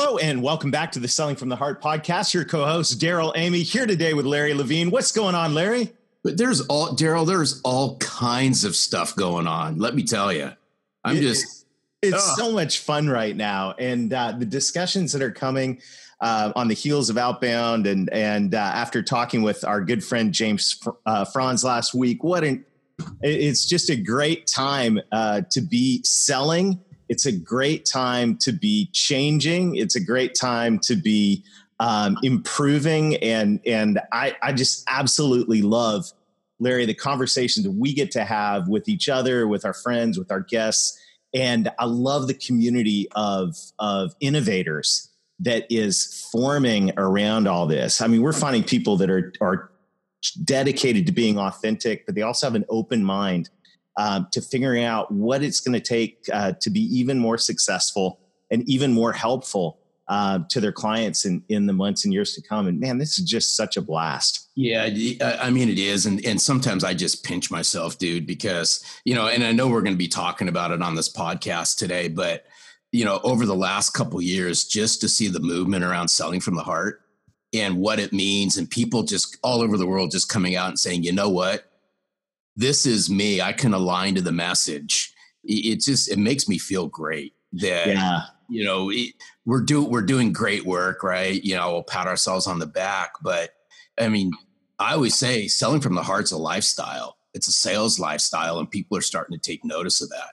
Hello and welcome back to the Selling from the Heart podcast. Your co-host Daryl Amy here today with Larry Levine. What's going on, Larry? But there's all Daryl. There's all kinds of stuff going on. Let me tell you, I'm It- just It's so much fun right now, and uh, the discussions that are coming uh, on the heels of Outbound, and and uh, after talking with our good friend James uh, Franz last week, what an it's just a great time uh, to be selling. It's a great time to be changing. It's a great time to be um, improving, and and I I just absolutely love Larry the conversations that we get to have with each other, with our friends, with our guests and I love the community of of innovators that is forming around all this. I mean, we're finding people that are are dedicated to being authentic, but they also have an open mind um, to figuring out what it's going to take uh, to be even more successful and even more helpful uh, to their clients in in the months and years to come. And man, this is just such a blast. yeah. I mean, it is, and and sometimes I just pinch myself, dude, because you know, and I know we're going to be talking about it on this podcast today, but you know, over the last couple years, just to see the movement around selling from the heart and what it means, and people just all over the world just coming out and saying, you know what, this is me. I can align to the message. It just it makes me feel great that Yeah. you know it, we're do we're doing great work right you know we'll pat ourselves on the back but i mean i always say selling from the heart's a lifestyle it's a sales lifestyle and people are starting to take notice of that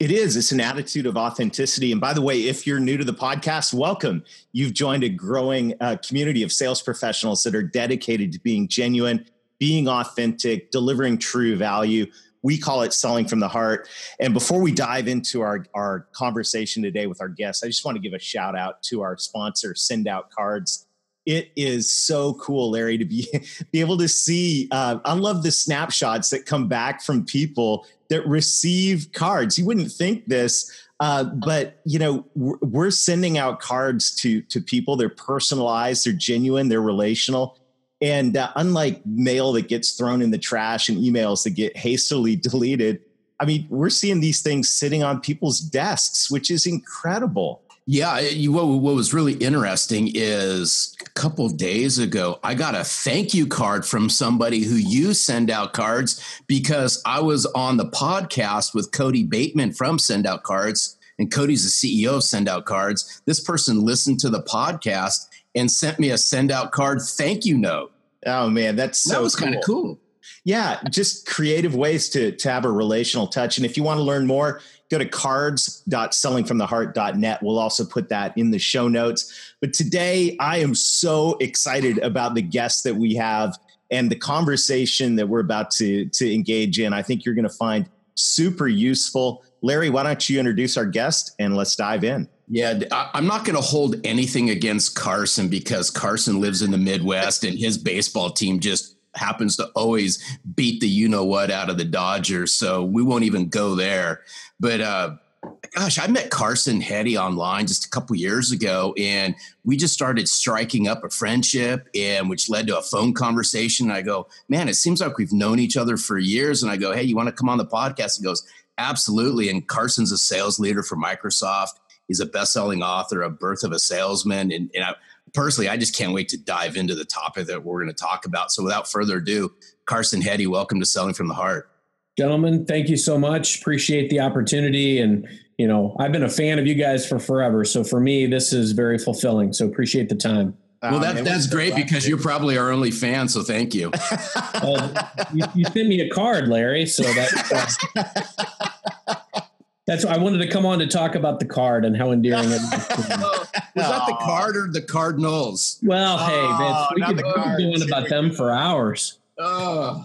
It is. It's an attitude of authenticity. And by the way, if you're new to the podcast, welcome. You've joined a growing uh, community of sales professionals that are dedicated to being genuine, being authentic, delivering true value. We call it selling from the heart. And before we dive into our, our conversation today with our guests, I just want to give a shout out to our sponsor, Send Out Cards. It is so cool, Larry, to be be able to see. Uh, I love the snapshots that come back from people that receive cards. You wouldn't think this, uh, but you know, we're, sending out cards to to people. They're personalized, they're genuine, they're relational, and uh, unlike mail that gets thrown in the trash and emails that get hastily deleted, I mean, we're seeing these things sitting on people's desks, which is incredible. yeah you, what, what was really interesting is a couple days ago i got a thank you card from somebody who you send out cards because i was on the podcast with kody bateman from send out cards and kody's the ceo of send out cards this person listened to the podcast and sent me a send out card thank you note Oh man, that's so that was kind of cool Yeah, just creative ways to, to have a relational touch. And if you want to learn more, go to cards.sellingfromtheheart.net. We'll also put that in the show notes. But today, I am so excited about the guests that we have and the conversation that we're about to, to engage in. I think you're going to find super useful. Larry, why don't you introduce our guest and let's dive in? Yeah, I- I'm not going to hold anything against Carson because Carson lives in the Midwest and his baseball team just happens to always beat the you know what out of the Dodgers. So we won't even go there. But uh, gosh, I met Carson Heady online just a couple years ago, and we just started striking up a friendship, and which led to a phone conversation. And I go, man, it seems like we've known each other for years. And I go, hey, you want to come on the podcast? He goes, absolutely. And Carson's a sales leader for Microsoft. He's a best-selling author of Birth of a Salesman, and, and I, personally, I just can't wait to dive into the topic that we're going to talk about. So, without further ado, Carson Heady, welcome to Selling from the Heart. Gentlemen, thank you so much. Appreciate the opportunity. And, you know, I've been a fan of you guys for forever. So for me, this is very fulfilling. So appreciate the time. Well, Um, that, and that's great because you're probably our only fan. So, thank you. Well, you, you sent me a card, Larry. So that, that's why I wanted to come on to talk about the card and how endearing it is. Was that the Card or the Cardinals? Well, hey, Oh, Vince, we not could the keep cards. going about them for hours. Oh,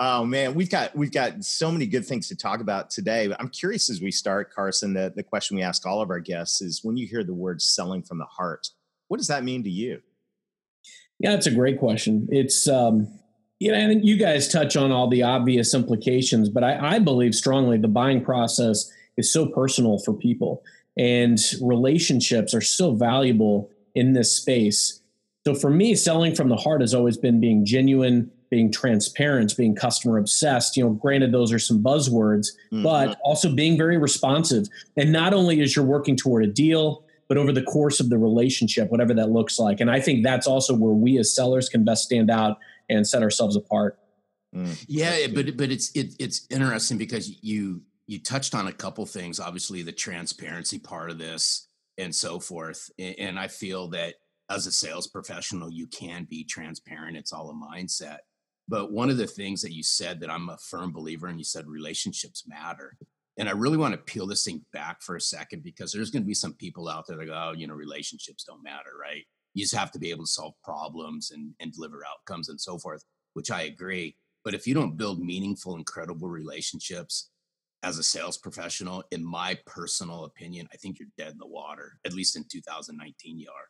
Oh man, we've got we've got so many good things to talk about today. I'm curious as we start, Carson. The, the question we ask all of our guests is: when you hear the word "selling from the heart," what does that mean to you? Yeah, it's a great question. It's um, you know, and you guys touch on all the obvious implications, but I, I believe strongly the buying process is so personal for people, and relationships are so valuable in this space. So for me, selling from the heart has always been being genuine, being transparent, being customer obsessed. You know, granted, those are some buzzwords, mm-hmm. but also being very responsive. And not only as you're working toward a deal, but over the course of the relationship, whatever that looks like. And I think that's also where we as sellers can best stand out and set ourselves apart. Mm, yeah, but but it's it, it's interesting because you you touched on a couple things. Obviously, the transparency part of this and so forth. And I feel that as a sales professional, you can be transparent. It's all a mindset. But one of the things that you said that I'm a firm believer in, you said relationships matter. And I really want to peel this thing back for a second because there's going to be some people out there that go, oh, you know, relationships don't matter, right? You just have to be able to solve problems and, and deliver outcomes and so forth, which I agree. But if you don't build meaningful, incredible relationships as a sales professional, in my personal opinion, I think you're dead in the water, at least in 2019, you are.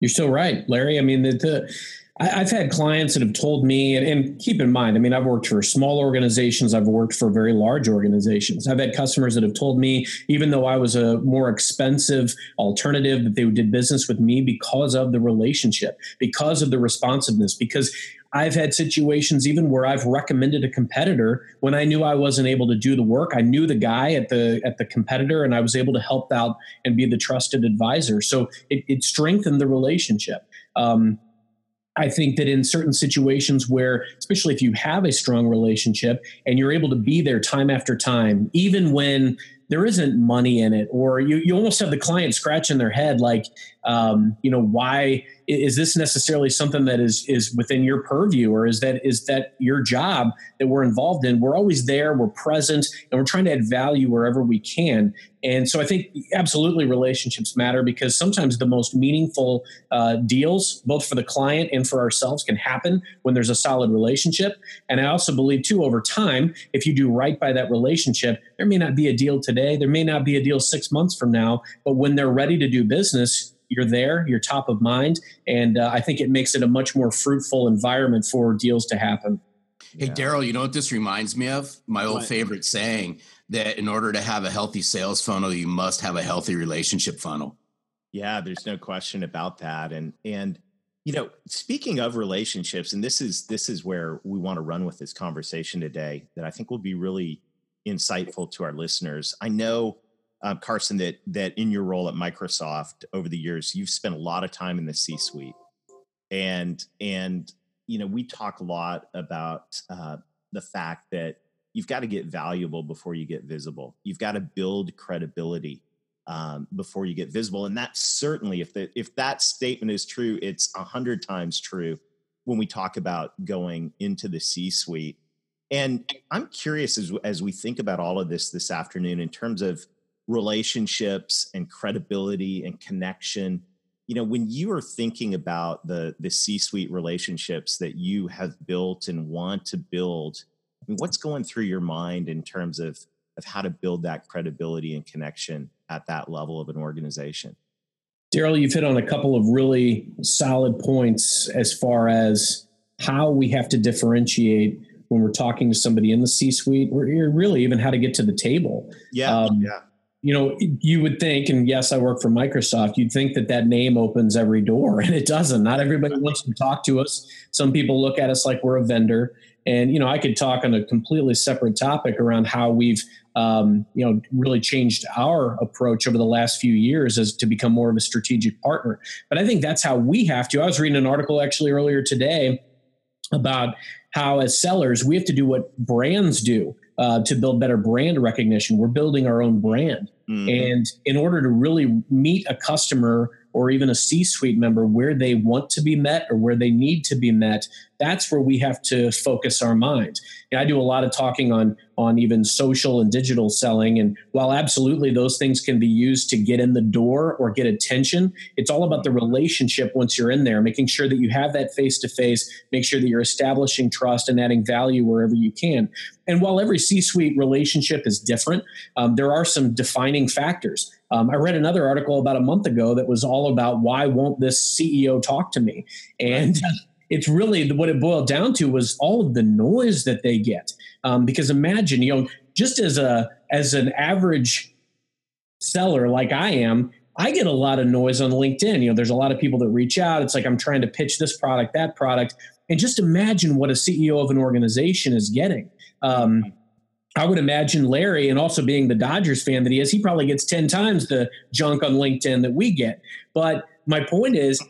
You're so right, Larry. I mean, the, the I, have had clients that have told me, and, and, keep in mind, I mean, I've worked for small organizations, I've worked for very large organizations. I've had customers that have told me, even though I was a more expensive alternative, that they did business with me because of the relationship, because of the responsiveness, because I've had situations even where I've recommended a competitor when I knew I wasn't able to do the work. I knew the guy at the at the competitor, and I was able to help out and be the trusted advisor. So it, it strengthened the relationship. Um, I think that in certain situations where, especially if you have a strong relationship and you're able to be there time after time, even when there isn't money in it, or you, you almost have the client scratching their head, like, um, you know, why is this necessarily something that is is within your purview, or is that is that your job that we're involved in? We're always there, we're present, and we're trying to add value wherever we can. And so I think absolutely relationships matter because sometimes the most meaningful uh, deals, both for the client and for ourselves, can happen when there's a solid relationship. And I also believe, too, over time, if you do right by that relationship, there may not be a deal today, there may not be a deal six months from now, but when they're ready to do business, you're there, you're top of mind. And uh, I think it makes it a much more fruitful environment for deals to happen. Hey, yeah. Daryl, you know what this reminds me of? My old what? favorite saying that in order to have a healthy sales funnel, you must have a healthy relationship funnel. Yeah, there's no question about that. And and you know, speaking of relationships, and this is this is where we want to run with this conversation today that I think will be really insightful to our listeners. I know, um, Carson, that that in your role at Microsoft over the years, you've spent a lot of time in the C-suite, and and you know, we talk a lot about uh, the fact that you've got to get valuable before you get visible. You've got to build credibility um, before you get visible, and that certainly if the, if that statement is true, it's a hundred times true when we talk about going into the C-suite. And I'm curious as as we think about all of this this afternoon in terms of relationships and credibility and connection you know when you are thinking about the the c suite relationships that you have built and want to build I mean, what's going through your mind in terms of of how to build that credibility and connection at that level of an organization? Daryl, you've hit on a couple of really solid points as far as how we have to differentiate when we're talking to somebody in the C-suite, or really even how to get to the table. Yeah, um, yeah. You know, you would think, and yes, I work for Microsoft. You'd think that that name opens every door, and it doesn't. Not everybody wants to talk to us. Some people look at us like we're a vendor. And you know, I could talk on a completely separate topic around how we've um, you know really changed our approach over the last few years as to become more of a strategic partner. But I think that's how we have to. I was reading an article actually earlier today about how as sellers we have to do what brands do uh, to build better brand recognition. We're building our own brand. Mm-hmm. And in order to really meet a customer or even a C suite member where they want to be met or where they need to be met, that's where we have to focus our mind. I do a lot of talking on on even social and digital selling, and while absolutely those things can be used to get in the door or get attention, it's all about the relationship once you're in there, making sure that you have that face to face, make sure that you're establishing trust and adding value wherever you can. And while every C-suite relationship is different, um, there are some defining factors. Um, I read another article about a month ago that was all about why won't this CEO talk to me? And it's really what it boiled down to was all of the noise that they get. Um, because imagine, you know, just as a as an average seller like I am, I get a lot of noise on LinkedIn. You know, there's a lot of people that reach out. It's like I'm trying to pitch this product, that product, and just imagine what a CEO of an organization is getting. Um, I would imagine Larry, and also being the Dodgers fan that he is, he probably gets 10 times the junk on LinkedIn that we get. But my point is,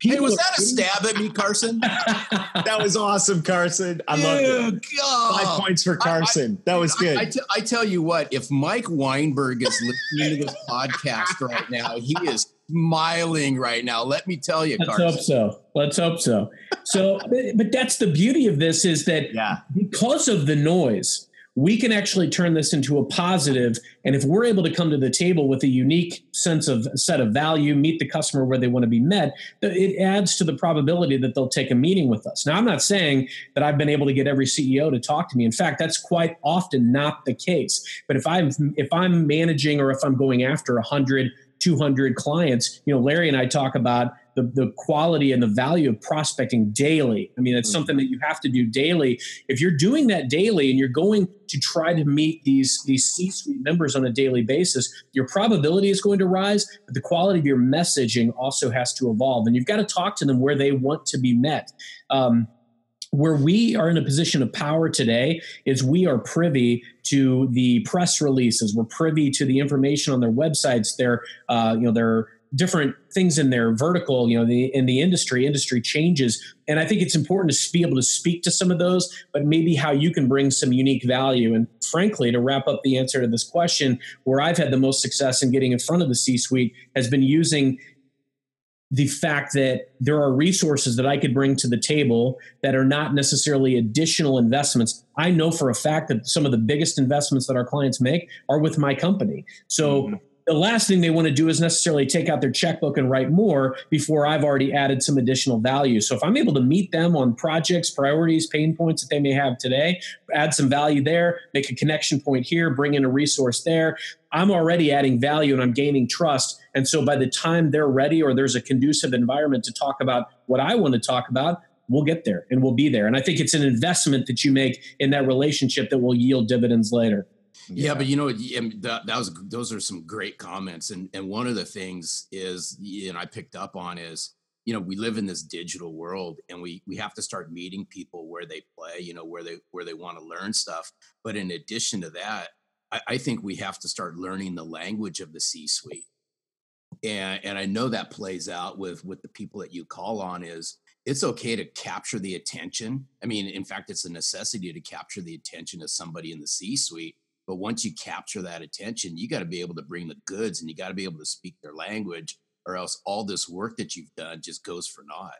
Hey, was that a stab at me, Carson? that was awesome, Carson. I love it. Five points for Carson. I, I, that was good. I, t- I tell you what, if Mike Weinberg is listening to this podcast right now, he is smiling right now. Let me tell you, Let's Carson. hope so. Let's hope so. So, but, but that's the beauty of this is that yeah. because of the noise, we can actually turn this into a positive and if we're able to come to the table with a unique sense of set of value meet the customer where they want to be met it adds to the probability that they'll take a meeting with us now i'm not saying that i've been able to get every ceo to talk to me in fact that's quite often not the case but if i'm if i'm managing or if i'm going after a 100 200 clients you know larry and i talk about the, the quality and the value of prospecting daily. I mean, it's mm-hmm. something that you have to do daily. If you're doing that daily and you're going to try to meet these, these C-suite members on a daily basis, your probability is going to rise, but the quality of your messaging also has to evolve. And you've got to talk to them where they want to be met. Um, where we are in a position of power today is we are privy to the press releases we're privy to the information on their websites their uh, you know their different things in their vertical, you know, the, in the industry, industry changes. And I think it's important to be able to speak to some of those, but maybe how you can bring some unique value. And frankly, to wrap up the answer to this question, where I've had the most success in getting in front of the C suite has been using the fact that there are resources that I could bring to the table that are not necessarily additional investments. I know for a fact that some of the biggest investments that our clients make are with my company. So mm-hmm the last thing they want to do is necessarily take out their checkbook and write more before I've already added some additional value. So if I'm able to meet them on projects, priorities, pain points that they may have today, add some value there, make a connection point here, bring in a resource there, I'm already adding value and I'm gaining trust. And so by the time they're ready or there's a conducive environment to talk about what I want to talk about, we'll get there and we'll be there. And I think it's an investment that you make in that relationship that will yield dividends later. Yeah. yeah, but you know that, that was those are some great comments, and and one of the things is you know I picked up on is you know we live in this digital world, and we we have to start meeting people where they play, you know where they where they want to learn stuff. But in addition to that, I, I think we have to start learning the language of the C-suite, and and I know that plays out with with the people that you call on is it's okay to capture the attention. I mean, in fact, it's a necessity to capture the attention of somebody in the C suite. But once you capture that attention, you got to be able to bring the goods and you got to be able to speak their language, or else all this work that you've done just goes for naught.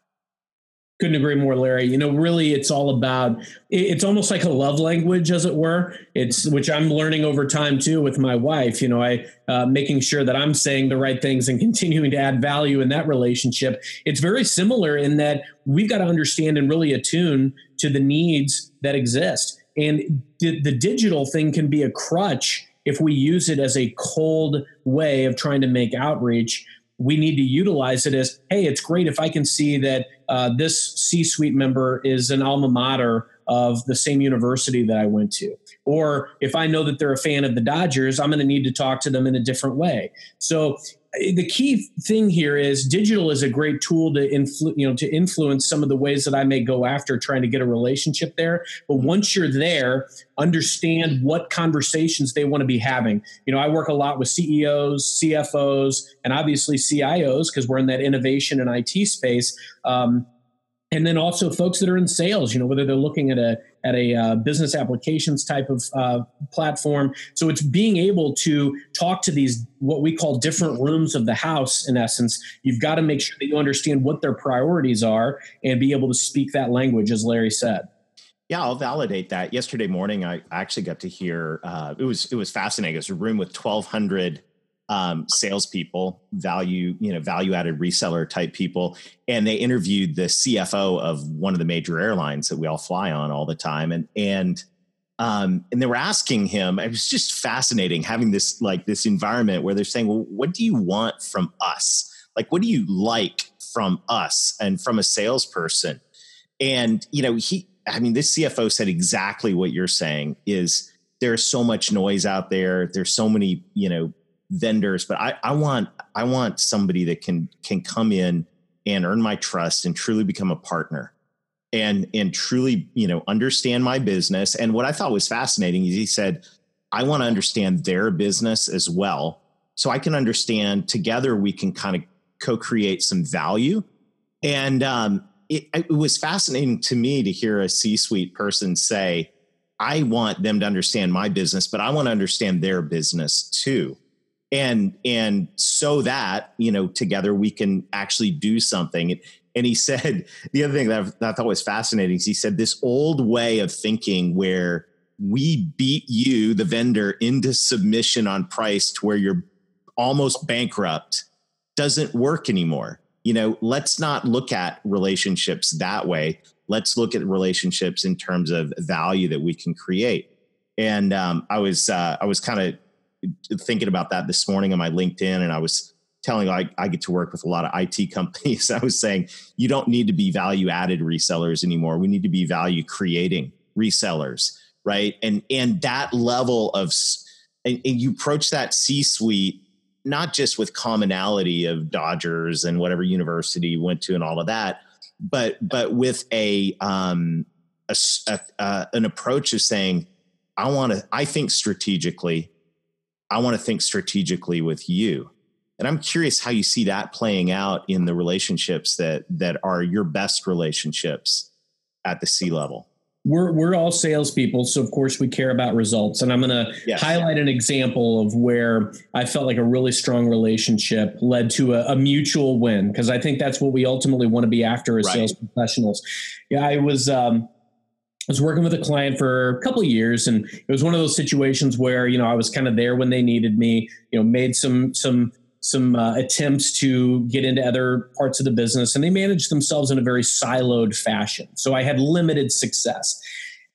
Couldn't agree more, Larry. You know, really, it's all about. It's almost like a love language, as it were. It's which I'm learning over time too with my wife. You know, I uh, making sure that I'm saying the right things and continuing to add value in that relationship. It's very similar in that we've got to understand and really attune to the needs that exist and the, the digital thing can be a crutch if we use it as a cold way of trying to make outreach. We need to utilize it as hey it's great if i can see that uh, this c suite member is an alma mater of the same university that i went to. Or if i know that they're a fan of the dodgers i'm going to need to talk to them in a different way. So the key thing here is digital is a great tool to influ- you know to influence some of the ways that I may go after trying to get a relationship there. But once you're there, understand what conversations they want to be having. You know, I work a lot with CEOs, CFOs, and obviously CIOs because we're in that innovation and IT space. Um, and then also folks that are in sales you know whether they're looking at a at a uh, business applications type of uh, platform. So it's being able to talk to these what we call different rooms of the house. In essence, you've got to make sure that you understand what their priorities are and be able to speak that language, as Larry said. Yeah, I'll validate that. Yesterday morning, I actually got to hear. Uh, it was it was fascinating. It was a room with twelve hundred um, salespeople, value you know value added reseller type people, and they interviewed the CFO of one of the major airlines that we all fly on all the time, and and um, and they were asking him. It was just fascinating having this like this environment where they're saying, "Well, what do you want from us? Like, what do you like from us and from a salesperson?" And you know, he I mean, this CFO said exactly what you're saying is there's so much noise out there. There's so many, you know, vendors, but I, I want, I want somebody that can, can come in and earn my trust and truly become a partner and, and truly, you know, understand my business. And what I thought was fascinating is he said, I want to understand their business as well. So I can understand together we can kind of co-create some value. And um, it, it was fascinating to me to hear a C-suite person say, I want them to understand my business, but I want to understand their business too. And and so that, you know, together we can actually do something. And he said the other thing that I thought was fascinating is he said this old way of thinking where we beat you, the vendor, into submission on price to where you're almost bankrupt doesn't work anymore you know, let's not look at relationships that way. Let's look at relationships in terms of value that we can create. And um, I was uh, I was kind of thinking about that this morning on my LinkedIn, and I was telling I, I get to work with a lot of IT companies. I was saying you don't need to be value added resellers anymore. We need to be value creating resellers, right? And and that level of and, and you approach that C suite not just with commonality of Dodgers and whatever university you went to and all of that, but but with a um a, a uh, an approach of saying, I want to, I think strategically, I want to think strategically with you. And I'm curious how you see that playing out in the relationships that that are your best relationships at the C level we're we're all salespeople, so of course we care about results. And I'm going to yes. highlight an example of where I felt like a really strong relationship led to a, a mutual win because I think that's what we ultimately want to be after as right. sales professionals. Yeah, I was. Um, I was working with a client for a couple of years, and it was one of those situations where you know I was kind of there when they needed me. You know, made some some some uh, attempts to get into other parts of the business, and they managed themselves in a very siloed fashion. So I had limited success.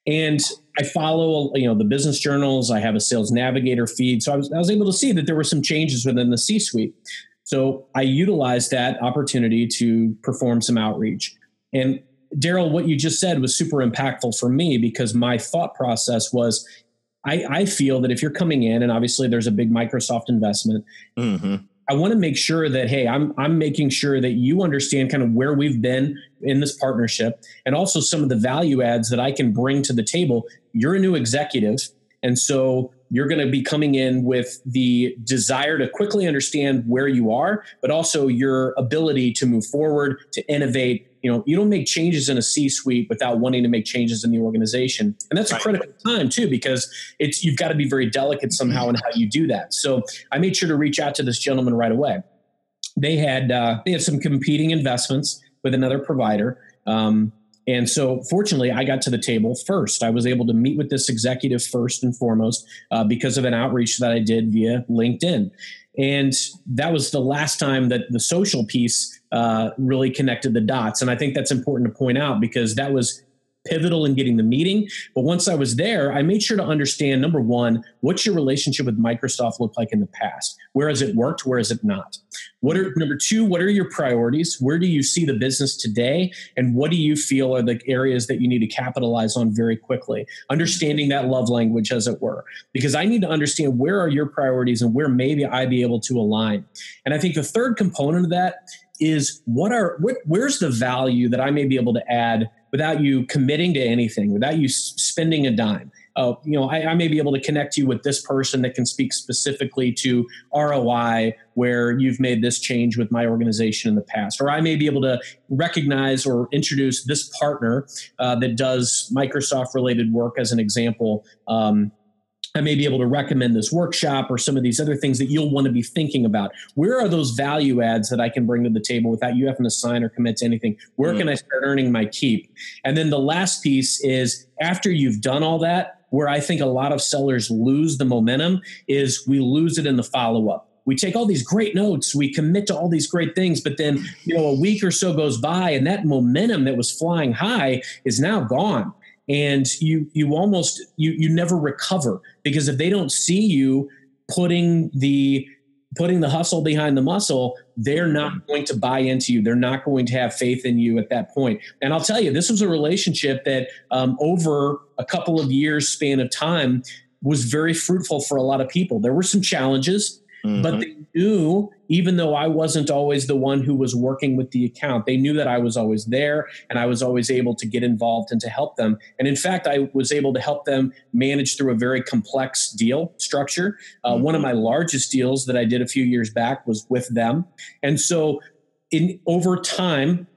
And I follow, you know, the business journals. I have a sales navigator feed, so I was, I was able to see that there were some changes within the C-suite. So I utilized that opportunity to perform some outreach. And Daryl, what you just said was super impactful for me because my thought process was, I, I, feel that if you're coming in, and obviously there's a big Microsoft investment, mm-hmm. I want to make sure that hey, I'm I'm making sure that you understand kind of where we've been in this partnership and also some of the value adds that I can bring to the table. You're a new executive and so you're going to be coming in with the desire to quickly understand where you are, but also your ability to move forward, to innovate. You know, you don't make changes in a C-suite without wanting to make changes in the organization, and that's right. a critical time too because it's you've got to be very delicate somehow in how you do that. So I made sure to reach out to this gentleman right away. They had uh, they had some competing investments with another provider. Um, and so, fortunately, I got to the table first. I was able to meet with this executive first and foremost uh, because of an outreach that I did via LinkedIn. And that was the last time that the social piece uh, really connected the dots. And I think that's important to point out because that was pivotal in getting the meeting. But once I was there, I made sure to understand number one, what's your relationship with Microsoft look like in the past? Where has it worked? Where has it not? What are number two, what are your priorities? Where do you see the business today? And what do you feel are the areas that you need to capitalize on very quickly? Understanding that love language, as it were, because I need to understand where are your priorities and where maybe I be able to align. And I think the third component of that is what are what, where's the value that I may be able to add without you committing to anything, without you spending a dime. Uh, you know, I, I, may be able to connect you with this person that can speak specifically to ROI, where you've made this change with my organization in the past, or I may be able to recognize or introduce this partner uh, that does Microsoft related work as an example. Um, I may be able to recommend this workshop or some of these other things that you'll want to be thinking about. Where are those value adds that I can bring to the table without you having to sign or commit to anything? Where mm. can I start earning my keep? And then the last piece is after you've done all that, where I think a lot of sellers lose the momentum is we lose it in the follow up we take all these great notes we commit to all these great things but then you know a week or so goes by and that momentum that was flying high is now gone and you you almost you you never recover because if they don't see you putting the putting the hustle behind the muscle they're not going to buy into you. They're not going to have faith in you at that point. And i'll tell you this was a relationship that um, over a couple of years span of time was very fruitful for a lot of people. There were some challenges Mm-hmm. But they knew, even though I wasn't always the one who was working with the account, they knew that I was always there and I was always able to get involved and to help them. And in fact, I was able to help them manage through a very complex deal structure. Uh, mm-hmm. One of my largest deals that I did a few years back was with them. And so, in over time,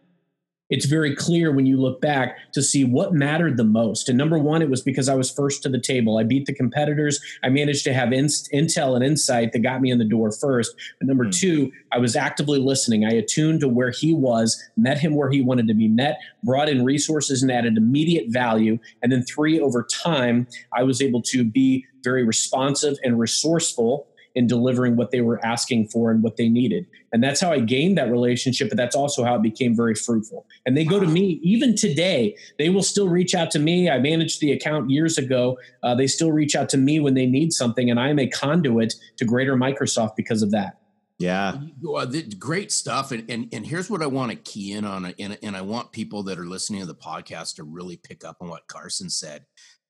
it's very clear when you look back to see what mattered the most. And number one, it was because I was first to the table. I beat the competitors. I managed to have intel and insight that got me in the door first. But number mm. two, I was actively listening. I attuned to where he was, met him where he wanted to be met, brought in resources and added immediate value. And then three, over time, I was able to be very responsive and resourceful in delivering what they were asking for and what they needed. And that's how I gained that relationship, but that's also how it became very fruitful. And they go to me even today. They will still reach out to me. I managed the account years ago. Uh, they still reach out to me when they need something, and I am a conduit to greater Microsoft because of that. Yeah. Well, great stuff. And, and, and here's what I want to key in on. And, and I want people that are listening to the podcast to really pick up on what Carson said.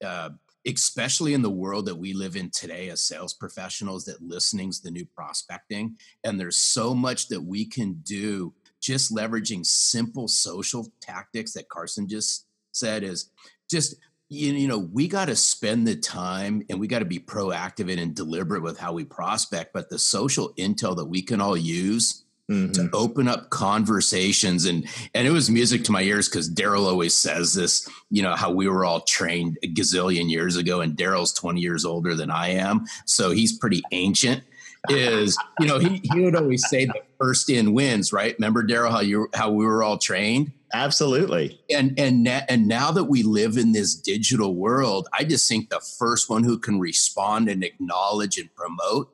Uh, especially in the world that we live in today as sales professionals that listening's the new prospecting and there's so much that we can do just leveraging simple social tactics that carson just said is just you know we got to spend the time and we got to be proactive and deliberate with how we prospect but the social intel that we can all use mm-hmm. to open up conversations. And and it was music to my ears because daryl always says this you know how we were all trained a gazillion years ago and daryl's 20 years older than i am. So he's pretty ancient. Is you know he, he would always say the first in wins right? Remember daryl how you how we were all trained? Absolutely. And and na- and now that we live in this digital world i just think the first one who can respond and acknowledge and promote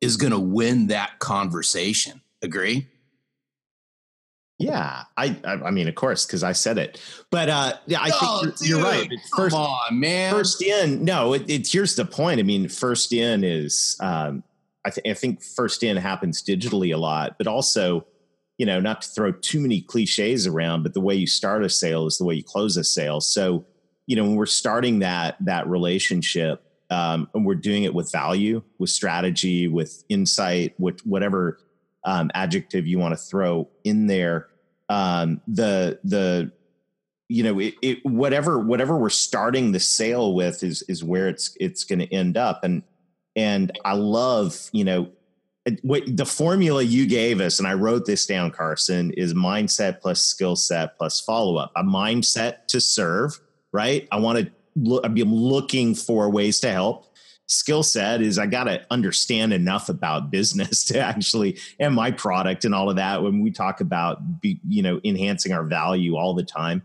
is going to win that conversation Agree? Yeah, I, I, I mean, of course, because I said it. But uh, yeah, I oh, think you're, you're, right. First, come on, man. First in, no. It, it, here's the point. I mean, first in is, um, I, th- I think first in happens digitally a lot, but also, you know, not to throw too many cliches around, but the way you start a sale is the way you close a sale. So, you know, when we're starting that that relationship, um, and we're doing it with value, with strategy, with insight, with whatever um, adjective you want to throw in there. Um, the the you know it, it, whatever whatever we're starting the sale with is is where it's it's going to end up. And and I love you know what the formula you gave us and I wrote this down Carson is mindset plus skill set plus follow up a mindset to serve right? I want to look I'm looking for ways to help skill set is I got to understand enough about business to actually and my product and all of that when we talk about be, you know enhancing our value all the time.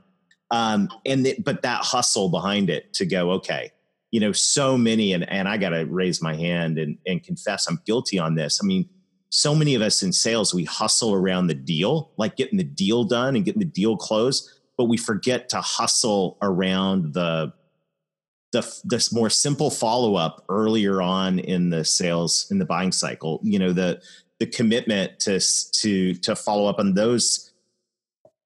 Um, and th- but that hustle behind it to go okay you know so many and and I got to raise my hand and and confess I'm guilty on this. I mean so many of us in sales we hustle around the deal like getting the deal done and getting the deal closed but we forget to hustle around the the this more simple follow up earlier on in the sales in the buying cycle you know the the commitment to to to follow up on those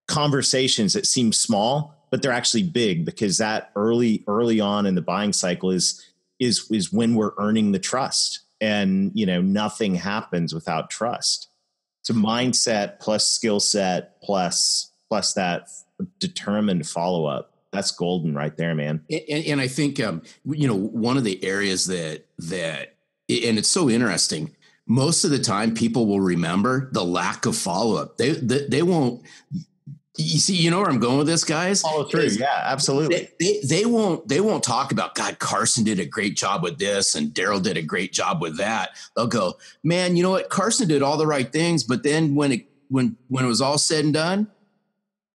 conversations that seem small but they're actually big because that early early on in the buying cycle is is is when we're earning the trust. And you know nothing happens without trust. A mindset plus skill set plus plus that determined follow up that's golden right there, man. And, and I think um, you know one of the areas that that and it's so interesting. Most of the time, people will remember the lack of follow up. They, they they won't You see, you know where I'm going with this, guys. Follow through, yeah, absolutely. They, they, they won't they won't talk about God. Carson did a great job with this, and Daryl did a great job with that. They'll go, man. You know what? Carson did all the right things, but then when it when when it was all said and done,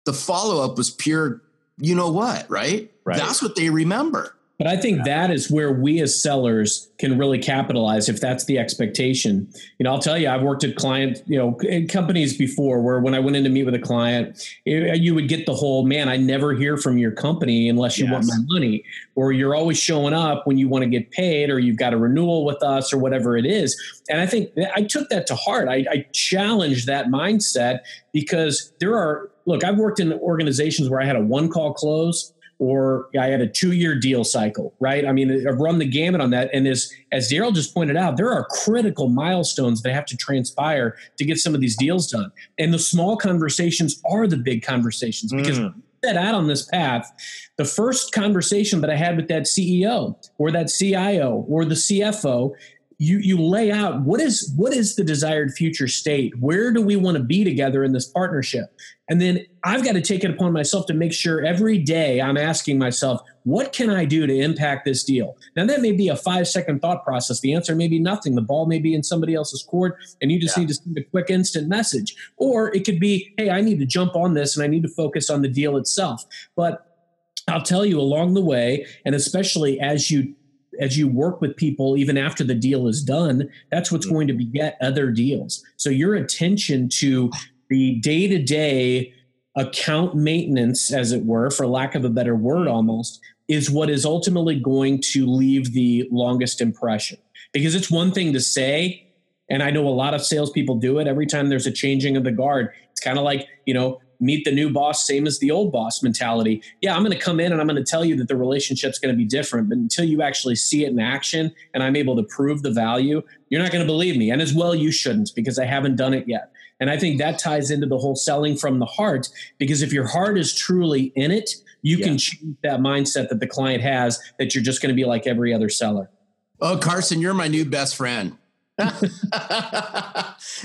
the follow up was pure. You know what? Right? Right. That's what they remember. But I think that is where we as sellers can really capitalize if that's the expectation. You know, I'll tell you, I've worked at client, you know, companies before where when I went in to meet with a client, eh, eh, you would get the whole, man, I never hear from your company unless you yes. want my money, or you're always showing up when you want to get paid, or you've got a renewal with us, or whatever it is. And I think I took that to heart. I, I challenged that mindset because there are, look, I've worked in organizations where I had a one call close or I had a two year deal cycle, right? I mean, I've run the gamut on that. And as, as Daryl just pointed out, there are critical milestones that have to transpire to get some of these deals done. And the small conversations are the big conversations because mm. set out on this path, the first conversation that I had with that CEO or that CIO or the CFO you you lay out what is what is the desired future state? Where do we want to be together in this partnership? And then i've got to take it upon myself to make sure every day i'm asking myself what can i do to impact this deal? Now that may be a five second thought process. The answer may be nothing. The ball may be in somebody else's court and you just yeah. need to send a quick instant message. Or it could be hey i need to jump on this and i need to focus on the deal itself. But I'll tell you along the way, and especially as you as you work with people even after the deal is done that's what's mm-hmm. going to beget other deals so your attention to the day-to-day account maintenance as it were for lack of a better word mm-hmm. almost is what is ultimately going to leave the longest impression because it's one thing to say and i know a lot of salespeople do it every time there's a changing of the guard it's kind of like you know meet the new boss, same as the old boss mentality. Yeah, I'm going to come in and I'm going to tell you that the relationship's going to be different. But until you actually see it in action and I'm able to prove the value, you're not going to believe me. And as well, you shouldn't because I haven't done it yet. And I think that ties into the whole selling from the heart because if your heart is truly in it, you yeah. can change that mindset that the client has that you're just going to be like every other seller. Oh, Carson, you're my new best friend.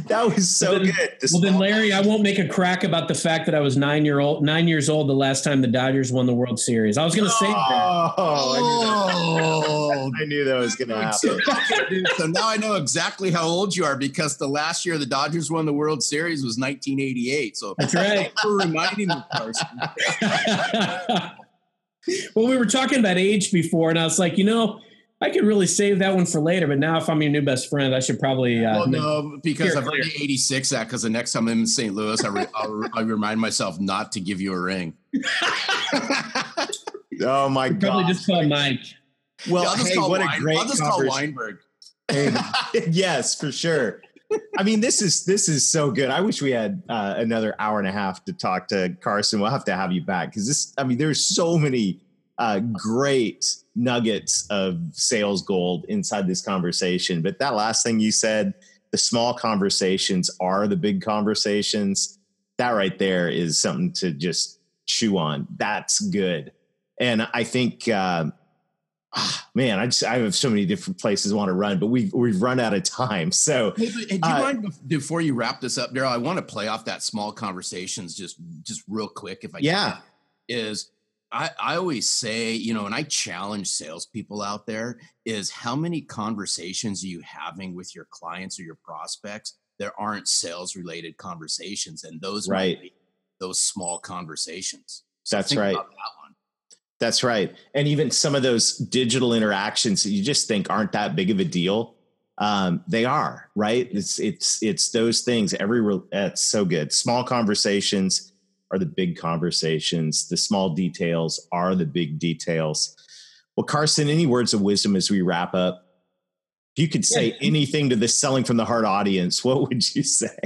that was so well then, good. well, then, Larry, I won't make a crack about the fact that I was nine year old, nine years old the last time the Dodgers won the World Series. I was going to say that. Oh, I knew that, oh. was going to happen. so now I know exactly how old you are because the last year the Dodgers won the World Series was 1988. So that's right. For reminding me, Carson. well, we were talking about age before, and I was like, you know I could really save that one for later, but now if I'm your new best friend, I should probably. Uh, well, no, because I've already 86 that because the next time I'm in St. Louis, I, re- I'll, I'll, remind myself not to give you a ring. oh my god! Probably just call Mike. Well, yeah, hey, what Wein- a great! I'll just call Weinberg. Hey, yes, for sure. I mean, this is this is so good. I wish we had uh, another hour and a half to talk to Carson. We'll have to have you back because this. I mean, there's so many uh, great nuggets of sales gold inside this conversation. But that last thing you said, the small conversations are the big conversations. That right there is something to just chew on. That's good. And I think, uh, man, I just I have so many different places I want to run, but we've we've run out of time. So, hey, do you uh, mind before you wrap this up, Daryl? I want to play off that small conversations just just real quick, if I yeah. can. Is I, I always say, you know, and I challenge salespeople out there is how many conversations are you having with your clients or your prospects? There aren't sales related conversations, and those right those small conversations. So That's right. That That's right. And even some of those digital interactions that you just think aren't that big of a deal, um, they are right. It's it's it's those things. Every that's so good. Small conversations are the big conversations. The small details are the big details. Well, Carson, any words of wisdom as we wrap up? If you could say yeah. anything to the selling from the heart audience, what would you say?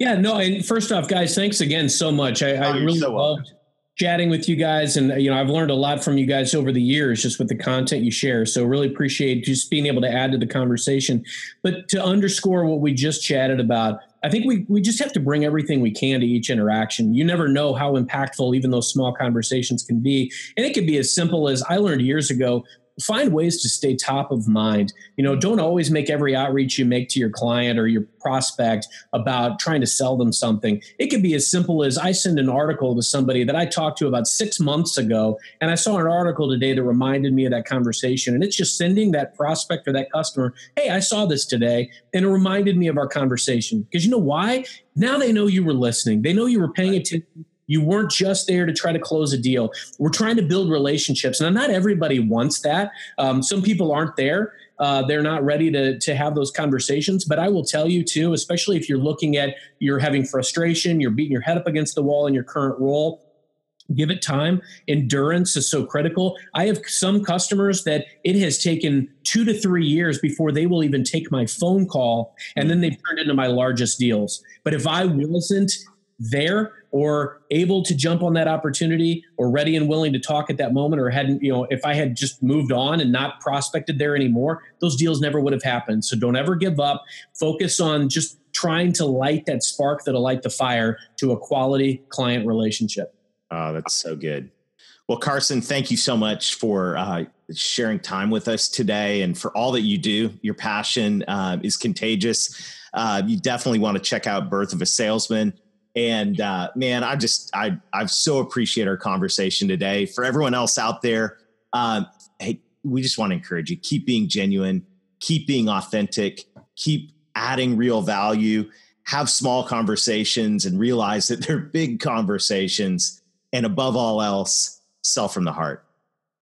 Yeah, no. And first off, guys, thanks again so much. I, oh, I really so loved welcome. chatting with you guys, and you know, I've learned a lot from you guys over the years, just with the content you share. So, really appreciate just being able to add to the conversation. But to underscore what we just chatted about, I think we we just have to bring everything we can to each interaction. You never know how impactful even those small conversations can be. And it could be as simple as I learned years ago find ways to stay top of mind. You know, don't always make every outreach you make to your client or your prospect about trying to sell them something. It could be as simple as I send an article to somebody that I talked to about six months ago, and I saw an article today that reminded me of that conversation. And it's just sending that prospect or that customer, hey, I saw this today, and it reminded me of our conversation. Because you know why? Now they know you were listening, they know you were paying attention you weren't just there to try to close a deal. We're trying to build relationships. Now, not everybody wants that. Um, some people aren't there. Uh, they're not ready to, to have those conversations. But I will tell you, too, especially if you're looking at you're having frustration, you're beating your head up against the wall in your current role, give it time. Endurance is so critical. I have some customers that it has taken two to three years before they will even take my phone call, and then they've turned into my largest deals. But if I wasn't there or able to jump on that opportunity or ready and willing to talk at that moment or hadn't you know if i had just moved on and not prospected there anymore those deals never would have happened. So don't ever give up. Focus on just trying to light that spark that'll light the fire to a quality client relationship. Oh that's so good. Well carson thank you so much for uh, sharing time with us today and for all that you do. Your passion uh, is contagious. Uh, you definitely want to check out birth of a salesman and uh, man, I just I I so appreciate our conversation today. For everyone else out there, um, hey, we just want to encourage you: keep being genuine, keep being authentic, keep adding real value. Have small conversations and realize that they're big conversations. And above all else, sell from the heart.